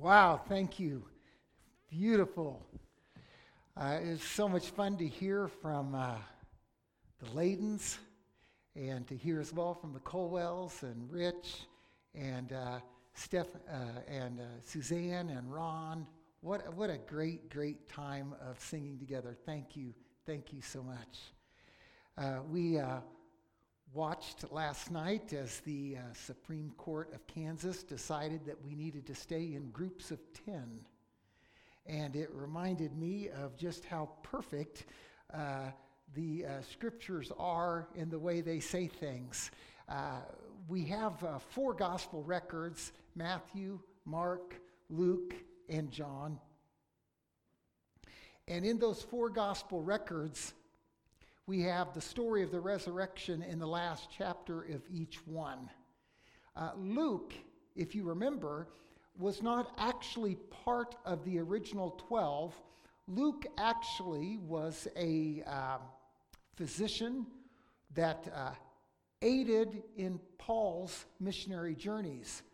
Wow, thank you. Beautiful. Uh, it's so much fun to hear from uh, the Ladens and to hear as well from the Colwells and Rich and uh, Steph uh, and uh, Suzanne and Ron. What, what a great, great time of singing together. Thank you. Thank you so much. Uh, we watched last night as the uh, Supreme Court of Kansas decided that we needed to stay in groups of 10. And it reminded me of just how perfect uh, the uh, scriptures are in the way they say things. Uh, we have uh, four gospel records Matthew, Mark, Luke, and John. And in those four gospel records, we have the story of the resurrection in the last chapter of each one. Uh, Luke, if you remember, was not actually part of the original 12. Luke actually was a uh, physician that uh, aided in Paul's missionary journeys.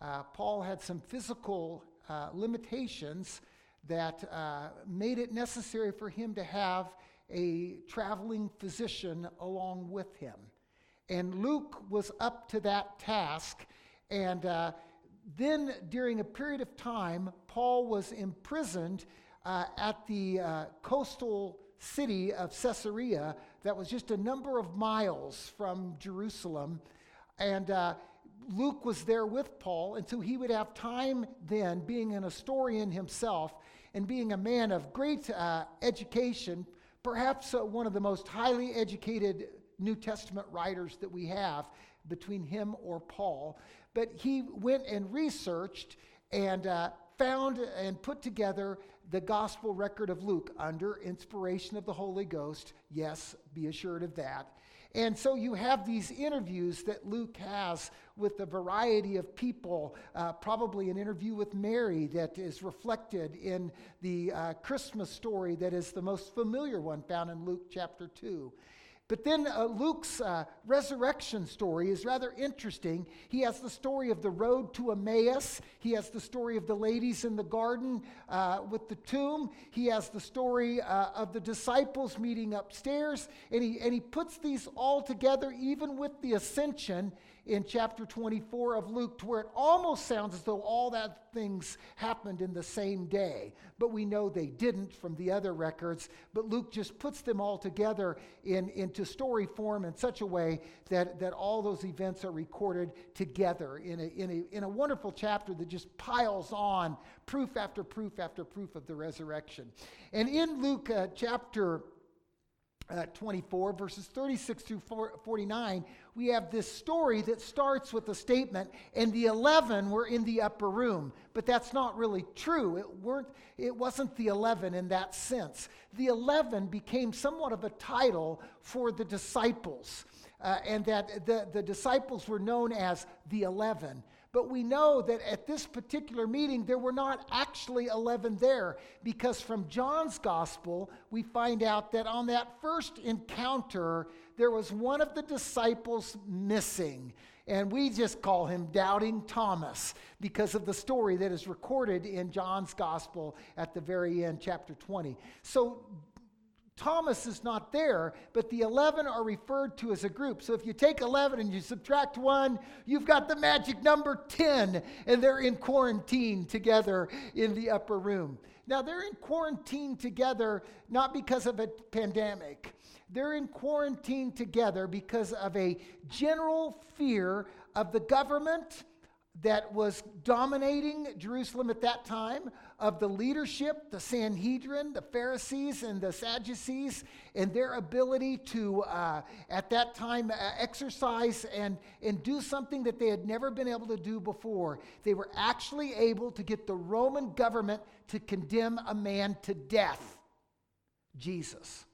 Uh, Paul had some physical uh, limitations that uh, made it necessary for him to have a traveling physician along with him. And Luke was up to that task. And uh, then, during a period of time, Paul was imprisoned uh, at the uh, coastal city of Caesarea, that was just a number of miles from Jerusalem. And uh, Luke was there with Paul, and so he would have time then, being an historian himself and being a man of great uh, education, perhaps uh, one of the most highly educated New Testament writers that we have between him or Paul. But he went and researched and uh, found and put together the gospel record of Luke under inspiration of the Holy Ghost. Yes, be assured of that. And so you have these interviews that Luke has with a variety of people, uh, probably an interview with Mary that is reflected in the uh, Christmas story that is the most familiar one found in Luke chapter 2. But then uh, Luke's uh, resurrection story is rather interesting. He has the story of the road to Emmaus. He has the story of the ladies in the garden uh, with the tomb. He has the story uh, of the disciples meeting upstairs. And he, and he puts these all together, even with the ascension in chapter 24 of Luke, to where it almost sounds as though all that things happened in the same day. But we know they didn't from the other records. But Luke just puts them all together in, into story form in such a way that, that all those events are recorded together in a, in, a, in a wonderful chapter that just piles on proof after proof after proof of the resurrection. And in Luke uh, chapter uh, 24, verses 36 through 49, we have this story that starts with a statement, and the 11 were in the upper room. But that's not really true. It, weren't, it wasn't the 11 in that sense. The 11 became somewhat of a title for the disciples, uh, and that the, the disciples were known as the 11. But we know that at this particular meeting, there were not actually 11 there, because from John's gospel, we find out that on that first encounter, there was one of the disciples missing. And we just call him Doubting Thomas because of the story that is recorded in John's gospel at the very end, chapter 20. So Thomas is not there, but the 11 are referred to as a group. So if you take 11 and you subtract one, you've got the magic number 10, and they're in quarantine together in the upper room. Now, they're in quarantine together not because of a pandemic, they're in quarantine together because of a general fear of the government that was dominating Jerusalem at that time, of the leadership, the Sanhedrin, the Pharisees, and the Sadducees, and their ability to, uh, at that time, uh, exercise and, and do something that they had never been able to do before. They were actually able to get the Roman government to condemn a man to death Jesus.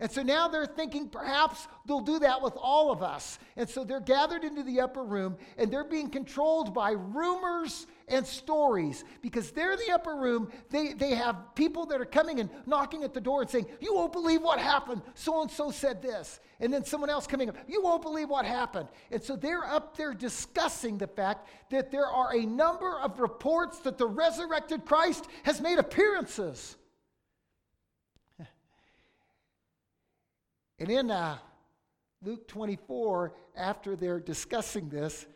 And so now they're thinking perhaps they'll do that with all of us. And so they're gathered into the upper room and they're being controlled by rumors and stories because they're in the upper room. They, they have people that are coming and knocking at the door and saying, You won't believe what happened. So and so said this. And then someone else coming up, You won't believe what happened. And so they're up there discussing the fact that there are a number of reports that the resurrected Christ has made appearances. And in uh, Luke 24, after they're discussing this,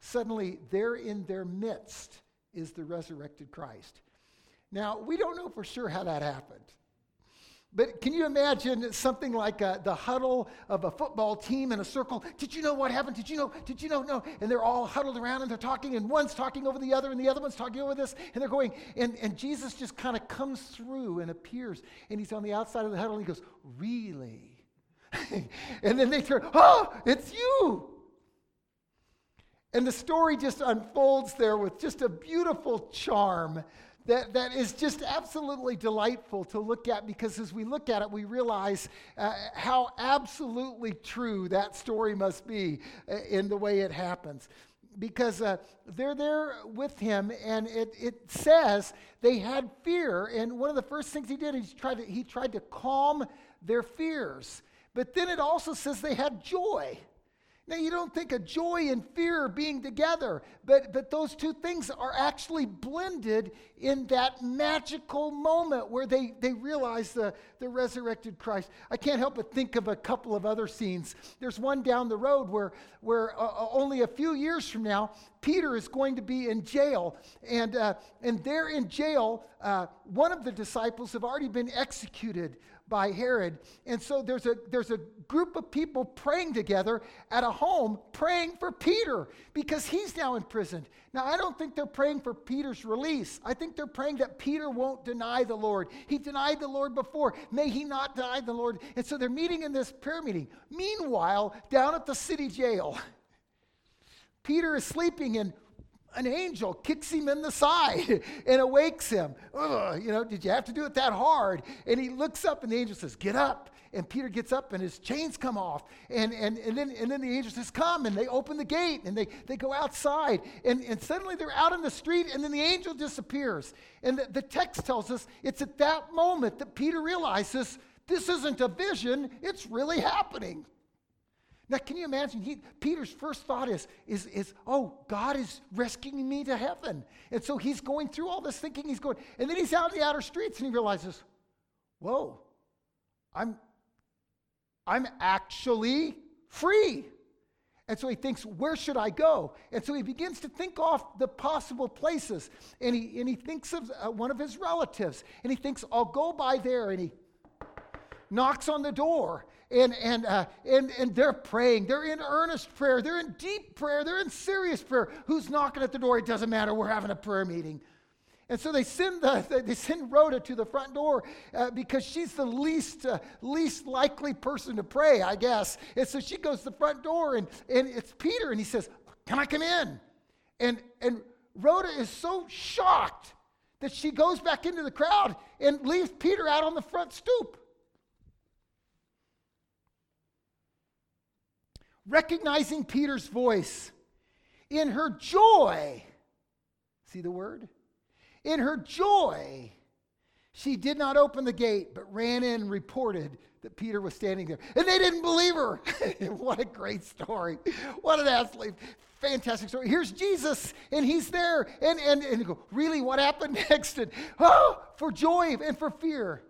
suddenly there in their midst is the resurrected Christ. Now, we don't know for sure how that happened. But can you imagine something like uh, the huddle of a football team in a circle? Did you know what happened? Did you know? Did you know? No. And they're all huddled around and they're talking, and one's talking over the other, and the other one's talking over this, and they're going, and, and Jesus just kind of comes through and appears, and he's on the outside of the huddle, and he goes, Really? and then they turn, oh, it's you. And the story just unfolds there with just a beautiful charm that, that is just absolutely delightful to look at because as we look at it, we realize uh, how absolutely true that story must be uh, in the way it happens. Because uh, they're there with him, and it, it says they had fear. And one of the first things he did, he tried to, he tried to calm their fears. But then it also says they had joy. Now, you don't think of joy and fear being together, but, but those two things are actually blended in that magical moment where they, they realize the, the resurrected Christ. I can't help but think of a couple of other scenes. There's one down the road where, where uh, uh only a few years from now, Peter is going to be in jail. And, uh, and there in jail, uh, one of the disciples have already been executed by Herod. And so there's a, there's a group of people praying together at a home, praying for Peter because he's now in prison. Now, I don't think they're praying for Peter's release. I think they're praying that Peter won't deny the Lord. He denied the Lord before. May he not deny the Lord. And so they're meeting in this prayer meeting. Meanwhile, down at the city jail, Peter is sleeping and an angel kicks him in the side and awakes him. Ugh, you know, did you have to do it that hard? And he looks up and the angel says, Get up. And Peter gets up and his chains come off. And, and, and, then, and then the angel says, Come. And they open the gate and they, they go outside. And, and suddenly they're out in the street and then the angel disappears. And the, the text tells us it's at that moment that Peter realizes this isn't a vision, it's really happening. Now, can you imagine? He, Peter's first thought is, is, is, oh, God is rescuing me to heaven. And so he's going through all this thinking he's going, and then he's out in the outer streets and he realizes, whoa, I'm, I'm actually free. And so he thinks, where should I go? And so he begins to think off the possible places. And he, and he thinks of uh, one of his relatives. And he thinks, I'll go by there. And he knocks on the door and, and, uh, and, and they're praying. They're in earnest prayer. They're in deep prayer. They're in serious prayer. Who's knocking at the door? It doesn't matter. We're having a prayer meeting. And so they send, the, they send Rhoda to the front door uh, because she's the least, uh, least likely person to pray, I guess. And so she goes to the front door, and, and it's Peter, and he says, Can I come in? And, and Rhoda is so shocked that she goes back into the crowd and leaves Peter out on the front stoop. Recognizing Peter's voice. In her joy, see the word? In her joy, she did not open the gate, but ran in and reported that Peter was standing there. And they didn't believe her. what a great story. What an athlete. fantastic story. Here's Jesus, and he's there. And, and, and go, really, what happened next? And, oh, for joy and for fear.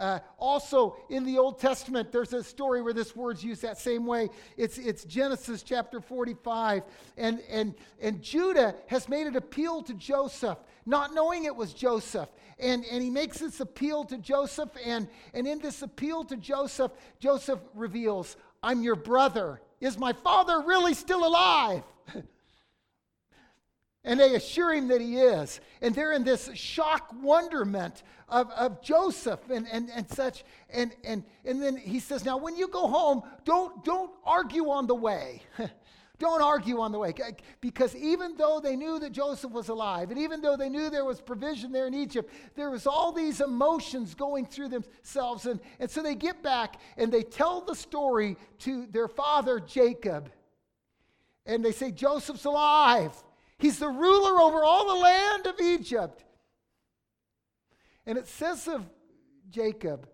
Uh, also, in the Old Testament, there's a story where this word's used that same way. It's, it's Genesis chapter 45. And, and, and Judah has made an appeal to Joseph, not knowing it was Joseph. And, and he makes this appeal to Joseph. And, and in this appeal to Joseph, Joseph reveals, I'm your brother. Is my father really still alive? And they assure him that he is. And they're in this shock wonderment of, of Joseph and, and, and such. And, and, and then he says, Now, when you go home, don't, don't argue on the way. Don't argue on the way. Because even though they knew that Joseph was alive, and even though they knew there was provision there in Egypt, there was all these emotions going through themselves. And, and so they get back and they tell the story to their father, Jacob. And they say, Joseph's alive. He's the ruler over all the land of Egypt. And it says of Jacob,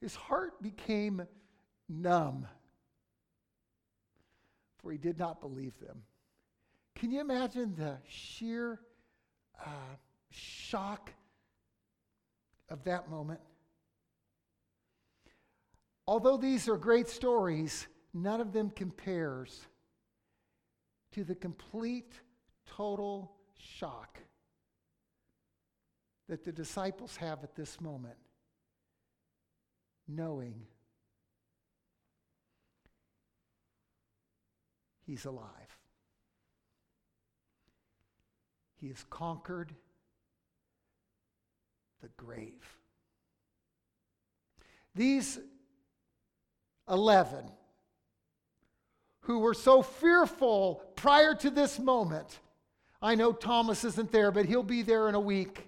his heart became numb for he did not believe them. Can you imagine the sheer uh, shock of that moment? Although these are great stories, none of them compares to the complete, total shock that the disciples have at this moment, knowing He's alive. He has conquered the grave. These 11 who were so fearful prior to this moment, I know Thomas isn't there, but he'll be there in a week.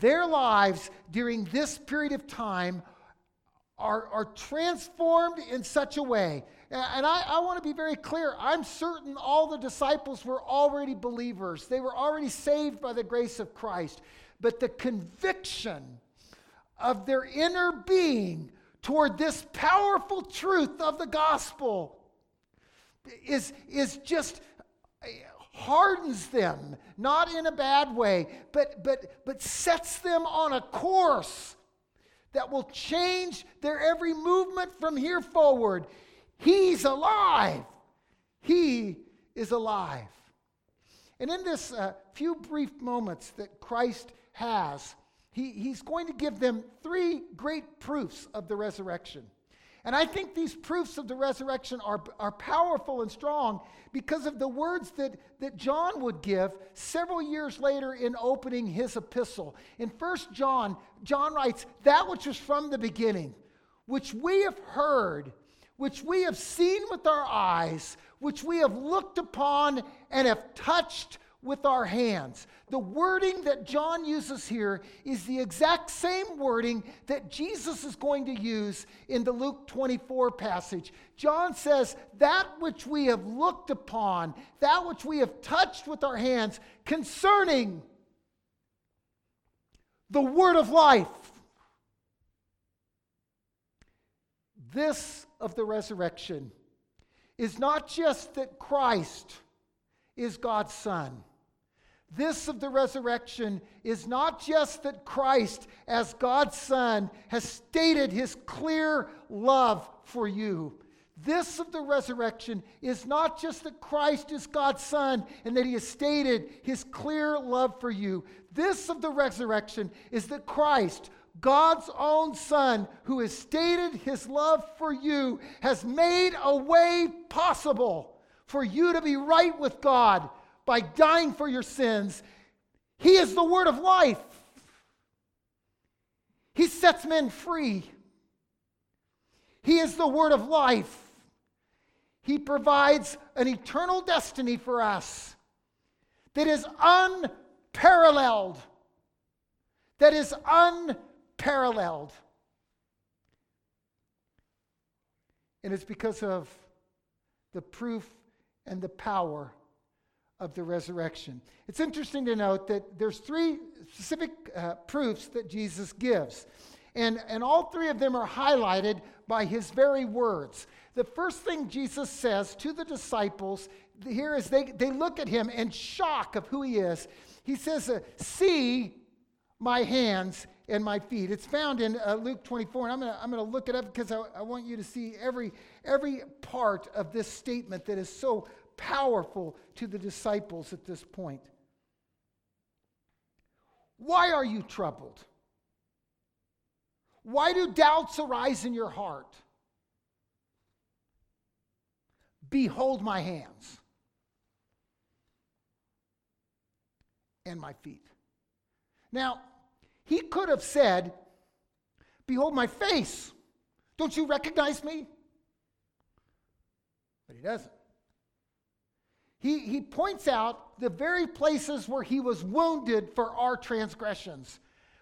Their lives during this period of time are, are transformed in such a way and I, I want to be very clear. I'm certain all the disciples were already believers, they were already saved by the grace of Christ. But the conviction of their inner being toward this powerful truth of the gospel is, is just hardens them, not in a bad way, but, but, but sets them on a course that will change their every movement from here forward. He's alive. He is alive. And in this uh, few brief moments that Christ has, he, he's going to give them three great proofs of the resurrection. And I think these proofs of the resurrection are, are powerful and strong because of the words that, that John would give several years later in opening his epistle. In 1 John, John writes, That which was from the beginning, which we have heard which we have seen with our eyes, which we have looked upon and have touched with our hands. The wording that John uses here is the exact same wording that Jesus is going to use in the Luke 24 passage. John says, That which we have looked upon, that which we have touched with our hands concerning the word of life. This of the resurrection is not just that Christ is God's Son. This of the resurrection is not just that Christ, as God's Son, has stated his clear love for you. This of the resurrection is not just that Christ is God's Son and that he has stated his clear love for you. This of the resurrection is that Christ, God's own Son, who has stated his love for you, has made a way possible for you to be right with God by dying for your sins. He is the word of life. He sets men free. He is the word of life. He provides an eternal destiny for us that is unparalleled, that is unparalleled. And it's because of the proof and the power of the resurrection. It's interesting to note that there's three specific uh, proofs that Jesus gives. And, and all three of them are highlighted by his very words. The first thing Jesus says to the disciples here is they, they look at him in shock of who he is. He says, uh, See my hands and my feet. It's found in uh, Luke 24, and I'm going to I'm gonna look it up because I, I want you to see every, every part of this statement that is so powerful to the disciples at this point. Why are you troubled? Why do doubts arise in your heart? Behold my hands and my feet. Now, he could have said, Behold my face. Don't you recognize me? But he doesn't. He, he points out the very places where he was wounded for our transgressions,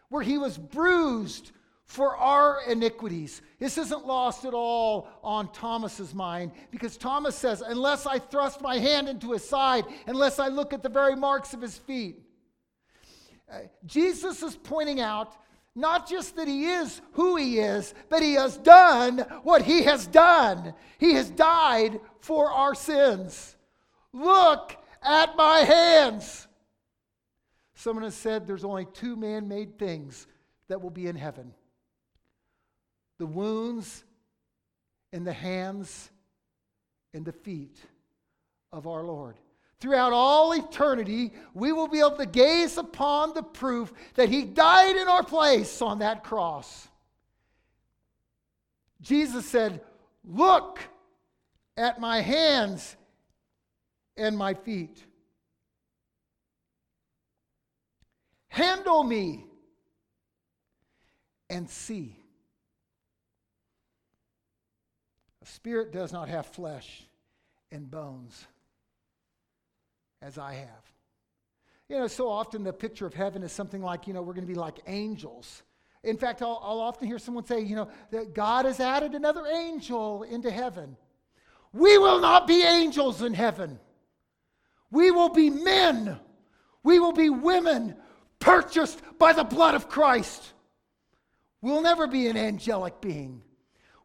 where he was bruised for our iniquities. This isn't lost at all on Thomas's mind because Thomas says, Unless I thrust my hand into his side, unless I look at the very marks of his feet. Uh, Jesus is pointing out not just that he is who he is, but he has done what he has done. He has died for our sins. Look at my hands. Someone has said there's only two man made things that will be in heaven the wounds and the hands and the feet of our Lord. Throughout all eternity, we will be able to gaze upon the proof that He died in our place on that cross. Jesus said, Look at my hands and my feet. Handle me and see. A spirit does not have flesh and bones as I have. You know, so often the picture of heaven is something like, you know, we're going to be like angels. In fact, I'll, I'll, often hear someone say, you know, that God has added another angel into heaven. We will not be angels in heaven. We will be men. We will be women purchased by the blood of Christ. We'll never be an angelic being.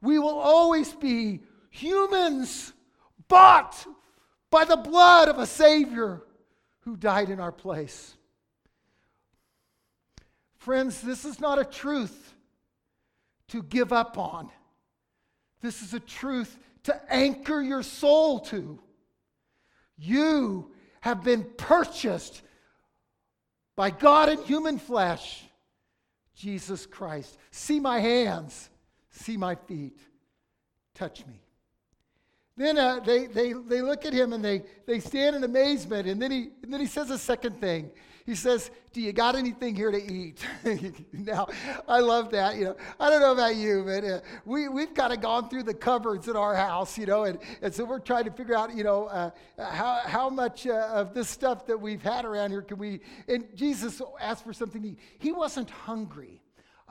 We will always be humans bought by the blood of a Savior who died in our place. Friends, this is not a truth to give up on. This is a truth to anchor your soul to. You have been purchased by God in human flesh, Jesus Christ. See my hands, see my feet, touch me. Then uh, they, they, they look at him and they, they stand in amazement. And then, he, and then he says a second thing. He says, Do you got anything here to eat? now, I love that. You know, I don't know about you, but uh, we, we've kind of gone through the cupboards in our house, you know, and, and so we're trying to figure out, you know, uh, how, how much uh, of this stuff that we've had around here can we. And Jesus asked for something. To eat. He wasn't hungry.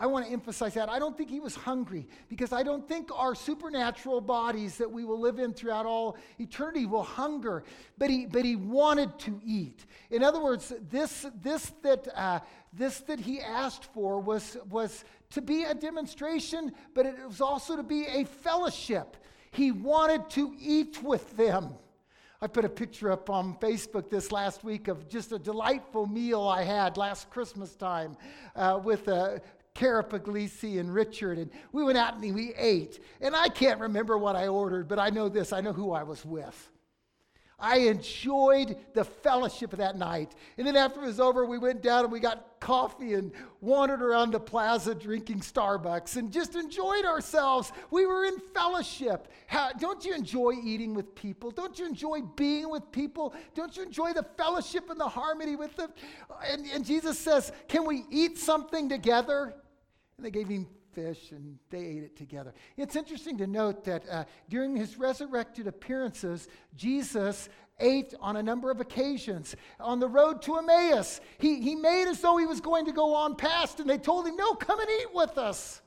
I want to emphasize that. I don't think he was hungry because I don't think our supernatural bodies that we will live in throughout all eternity will hunger, but he, but he wanted to eat. In other words, this, this, that, uh, this that he asked for was, was to be a demonstration, but it was also to be a fellowship. He wanted to eat with them. I put a picture up on Facebook this last week of just a delightful meal I had last Christmas time uh, with a Cara Puglisi and Richard, and we went out and we ate. And I can't remember what I ordered, but I know this I know who I was with. I enjoyed the fellowship of that night. And then after it was over, we went down and we got coffee and wandered around the plaza drinking Starbucks and just enjoyed ourselves. We were in fellowship. How, don't you enjoy eating with people? Don't you enjoy being with people? Don't you enjoy the fellowship and the harmony with them? And, and Jesus says, Can we eat something together? And they gave him fish and they ate it together. It's interesting to note that uh, during his resurrected appearances, Jesus ate on a number of occasions. On the road to Emmaus, he, he made as though he was going to go on past, and they told him, No, come and eat with us.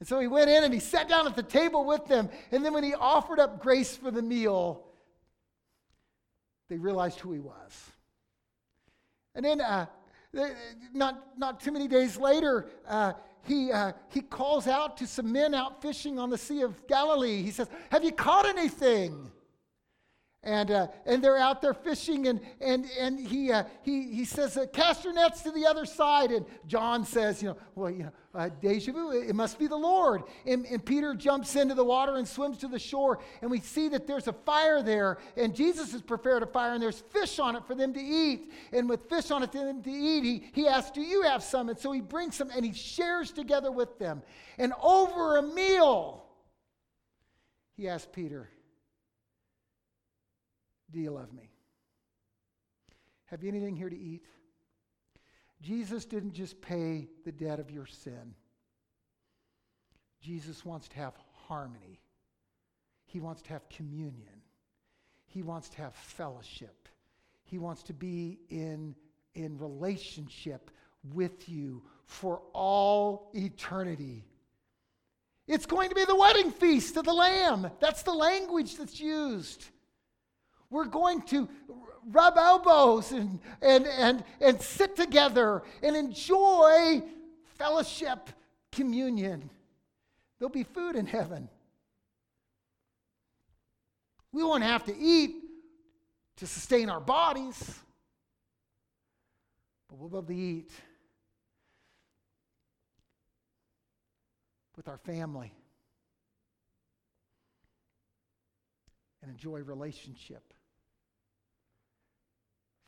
And so he went in and he sat down at the table with them. And then when he offered up grace for the meal, they realized who he was. And then uh, not, not too many days later, uh, he, uh, he calls out to some men out fishing on the Sea of Galilee. He says, Have you caught anything? And, uh, and they're out there fishing, and, and, and he, uh, he, he says, uh, Cast your nets to the other side. And John says, You know, well, you know, uh, deja vu, it must be the Lord. And, and Peter jumps into the water and swims to the shore, and we see that there's a fire there, and Jesus has prepared a fire, and there's fish on it for them to eat. And with fish on it for them to eat, he, he asks, Do you have some? And so he brings some, and he shares together with them. And over a meal, he asks Peter, do you love me? Have you anything here to eat? Jesus didn't just pay the debt of your sin. Jesus wants to have harmony. He wants to have communion. He wants to have fellowship. He wants to be in, in relationship with you for all eternity. It's going to be the wedding feast of the Lamb. That's the language that's used. We're going to rub elbows and, and, and, and sit together and enjoy fellowship, communion. There'll be food in heaven. We won't have to eat to sustain our bodies, but we'll be able to eat with our family and enjoy relationship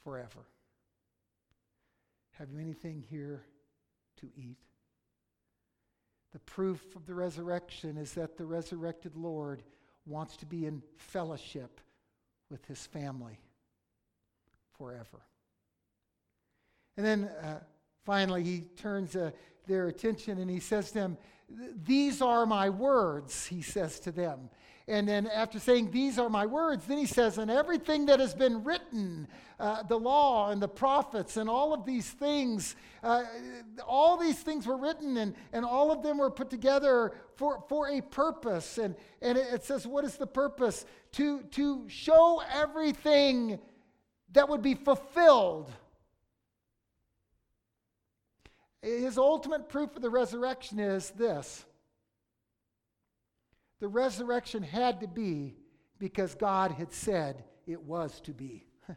forever. Have you anything here to eat? The proof of the resurrection is that the resurrected Lord wants to be in fellowship with his family forever. And then uh, finally, he turns uh, their attention and he says to them, These are my words, he says to them. And then after saying, These are my words, then he says, And everything that has been written, uh, the law and the prophets and all of these things, uh, all these things were written and, and all of them were put together for, for a purpose. And, and it says, What is the purpose? To, to show everything that would be fulfilled. His ultimate proof of the resurrection is this the resurrection had to be because God had said it was to be.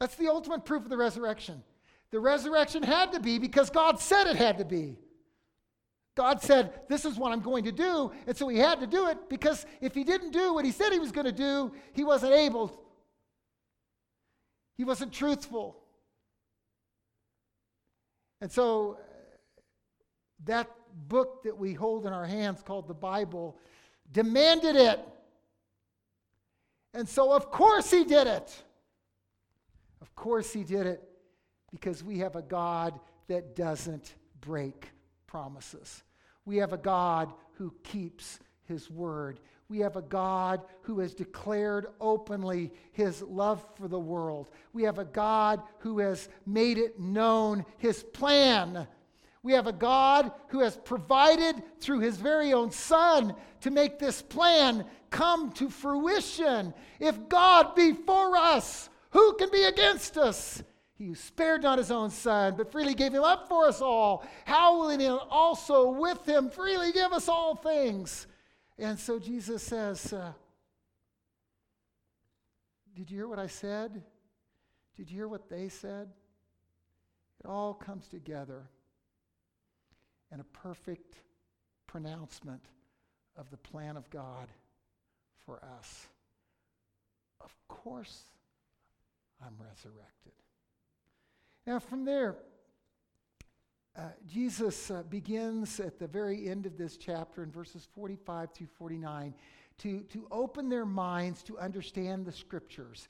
That's the ultimate proof of the resurrection. The resurrection had to be because God said it had to be. God said, This is what I'm going to do. And so he had to do it because if he didn't do what he said he was going to do, he wasn't able. He wasn't truthful. And so uh, that book that we hold in our hands called the Bible demanded it. And so, of course, he did it. Of course, he did it because we have a God that doesn't break promises. We have a God who keeps his word. We have a God who has declared openly his love for the world. We have a God who has made it known his plan we have a God who has provided through his very own Son to make this plan come to fruition. If God be for us, who can be against us? He who spared not his own Son, but freely gave him up for us all, how will he also with him freely give us all things? And so Jesus says, uh, Did you hear what I said? Did you hear what they said? It all comes together and a perfect pronouncement of the plan of God for us. Of course, I'm resurrected. Now, from there, uh, Jesus uh, begins at the very end of this chapter in verses 45 through 49 to, to open their minds to understand the scriptures.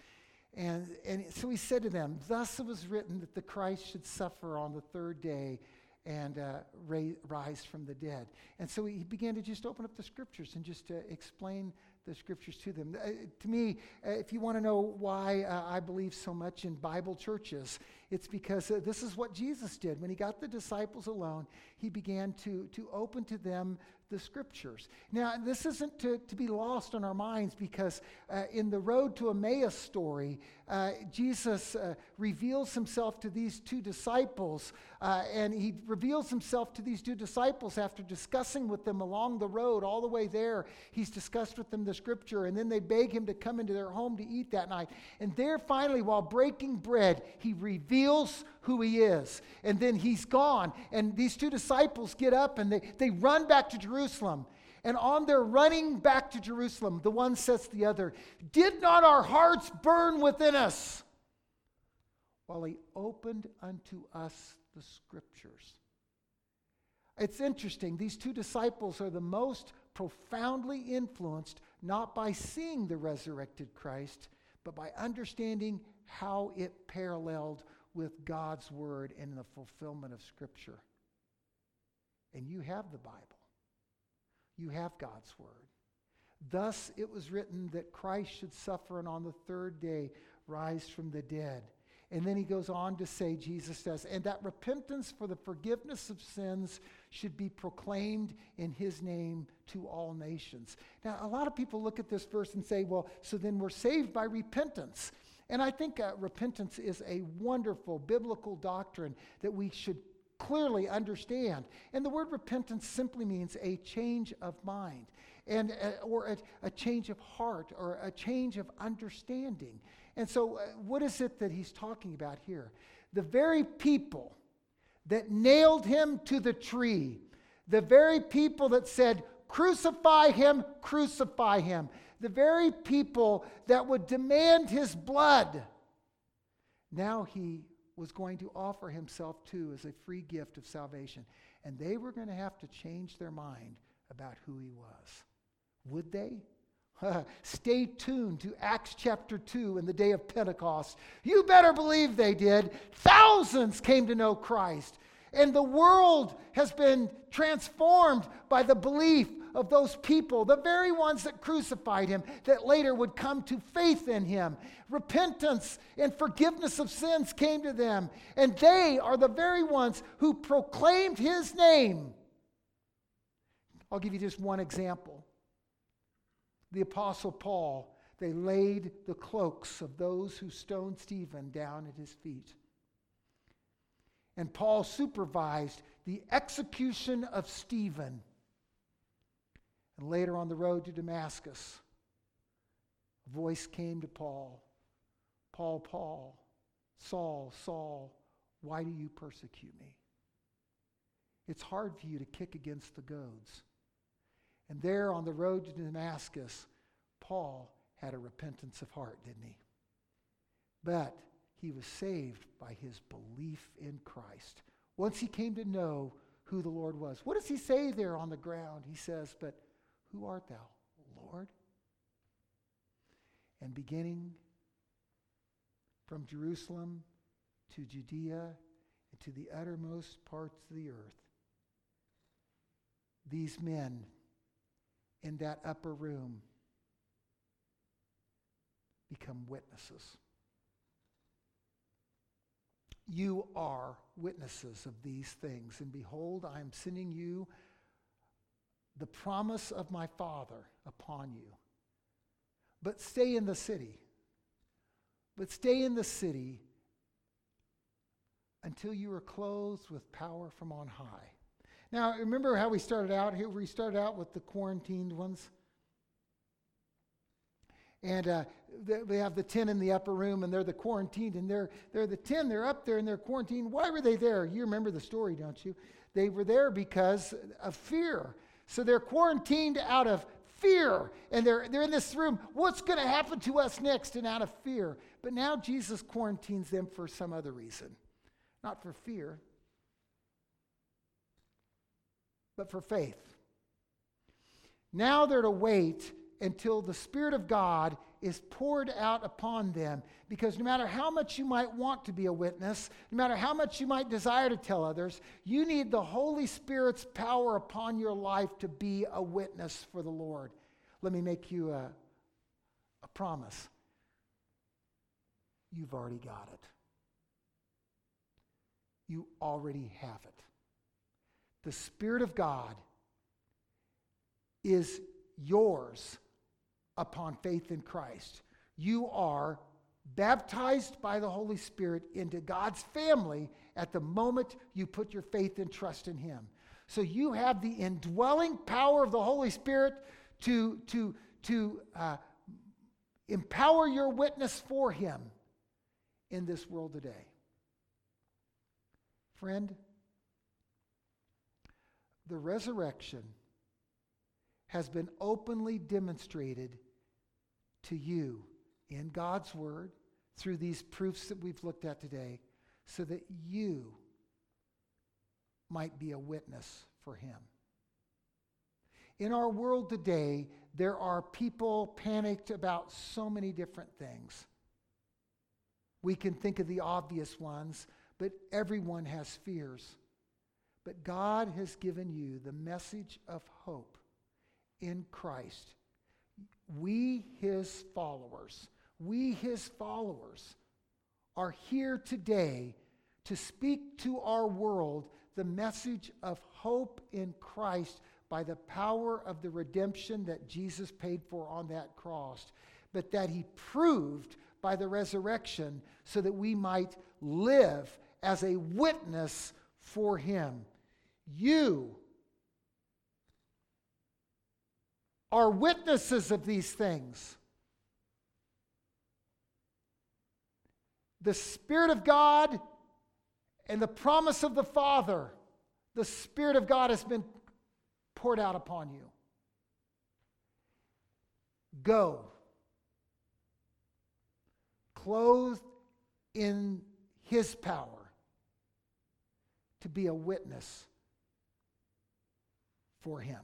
And, and so he said to them, Thus it was written that the Christ should suffer on the third day and uh, rise from the dead. And so he began to just open up the scriptures and just to explain the scriptures to them. Uh, to me, uh, if you want to know why uh, I believe so much in Bible churches, it's because uh, this is what Jesus did. When he got the disciples alone, he began to, to open to them the scriptures. Now, this isn't to, to be lost on our minds because uh, in the road to Emmaus story, uh, Jesus uh, reveals himself to these two disciples, uh, and he reveals himself to these two disciples after discussing with them along the road, all the way there. He's discussed with them the scripture, and then they beg him to come into their home to eat that night. And there, finally, while breaking bread, he reveals who he is. And then he's gone, and these two disciples get up and they, they run back to Jerusalem. And on their running back to Jerusalem, the one says to the other, Did not our hearts burn within us while he opened unto us the scriptures? It's interesting. These two disciples are the most profoundly influenced not by seeing the resurrected Christ, but by understanding how it paralleled with God's word and the fulfillment of Scripture. And you have the Bible. You have God's word. Thus it was written that Christ should suffer and on the third day rise from the dead. And then he goes on to say, Jesus says, and that repentance for the forgiveness of sins should be proclaimed in his name to all nations. Now, a lot of people look at this verse and say, well, so then we're saved by repentance. And I think uh, repentance is a wonderful biblical doctrine that we should clearly understand. And the word repentance simply means a change of mind and uh, or a, a, change of heart or a change of understanding. And so, uh, what is it that he's talking about here? The very people that nailed him to the tree, the very people that said, Crucify him, crucify him, the very people that would demand his blood. Now he was going to offer himself to as a free gift of salvation. And they were going to have to change their mind about who he was. Would they? Stay tuned to Acts chapter 2 in the day of Pentecost. You better believe they did. Thousands came to know Christ. And the world has been transformed by the belief of those people, the very ones that crucified him, that later would come to faith in him. Repentance and forgiveness of sins came to them. And they are the very ones who proclaimed his name. I'll give you just one example the Apostle Paul, they laid the cloaks of those who stoned Stephen down at his feet. And Paul supervised the execution of Stephen. And later on the road to Damascus, a voice came to Paul Paul, Paul, Saul, Saul, why do you persecute me? It's hard for you to kick against the goads. And there on the road to Damascus, Paul had a repentance of heart, didn't he? But he was saved by his belief in Christ. Once he came to know who the Lord was. What does he say there on the ground? He says, But who art thou, Lord? And beginning from Jerusalem to Judea and to the uttermost parts of the earth, these men in that upper room become witnesses. You are witnesses of these things. And behold, I am sending you the promise of my Father upon you. But stay in the city. But stay in the city until you are clothed with power from on high. Now, remember how we started out here? We started out with the quarantined ones. And uh, they have the 10 in the upper room, and they're the quarantined, and they're, they're the 10, they're up there, and they're quarantined. Why were they there? You remember the story, don't you? They were there because of fear. So they're quarantined out of fear, and they're, they're in this room. What's going to happen to us next? And out of fear. But now Jesus quarantines them for some other reason, not for fear, but for faith. Now they're to wait until the Spirit of God is poured out upon them. Because no matter how much you might want to be a witness, no matter how much you might desire to tell others, you need the Holy Spirit's power upon your life to be a witness for the Lord. Let me make you a, a promise. You've already got it. You already have it the Spirit of God is yours upon faith in Christ. You are baptized by the Holy Spirit into God's family at the moment you put your faith and trust in Him. So you have the indwelling power of the Holy Spirit to, to, to uh, empower your witness for Him in this world today. Friend, the resurrection has been openly demonstrated to you in God's Word through these proofs that we've looked at today so that you might be a witness for Him. In our world today, there are people panicked about so many different things. We can think of the obvious ones, but everyone has fears. But God has given you the message of hope in Christ. We, his followers, we, his followers, are here today to speak to our world the message of hope in Christ by the power of the redemption that Jesus paid for on that cross, but that he proved by the resurrection so that we might live as a witness for him. You are witnesses of these things. The Spirit of God and the promise of the Father, the Spirit of God has been poured out upon you. Go, clothed in His power, to be a witness for Him.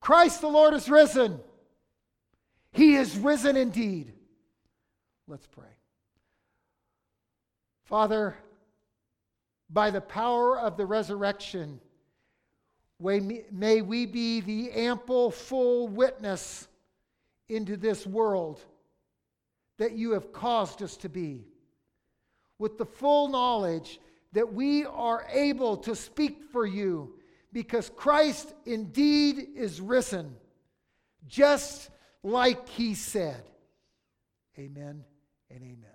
Christ the Lord is risen. He is risen indeed. Let's pray. Father, by the power of the resurrection, may we be the ample, full witness into this world that you have caused us to be, with the full knowledge that we are able to speak for you because Christ indeed is risen, just like he said. Amen and amen.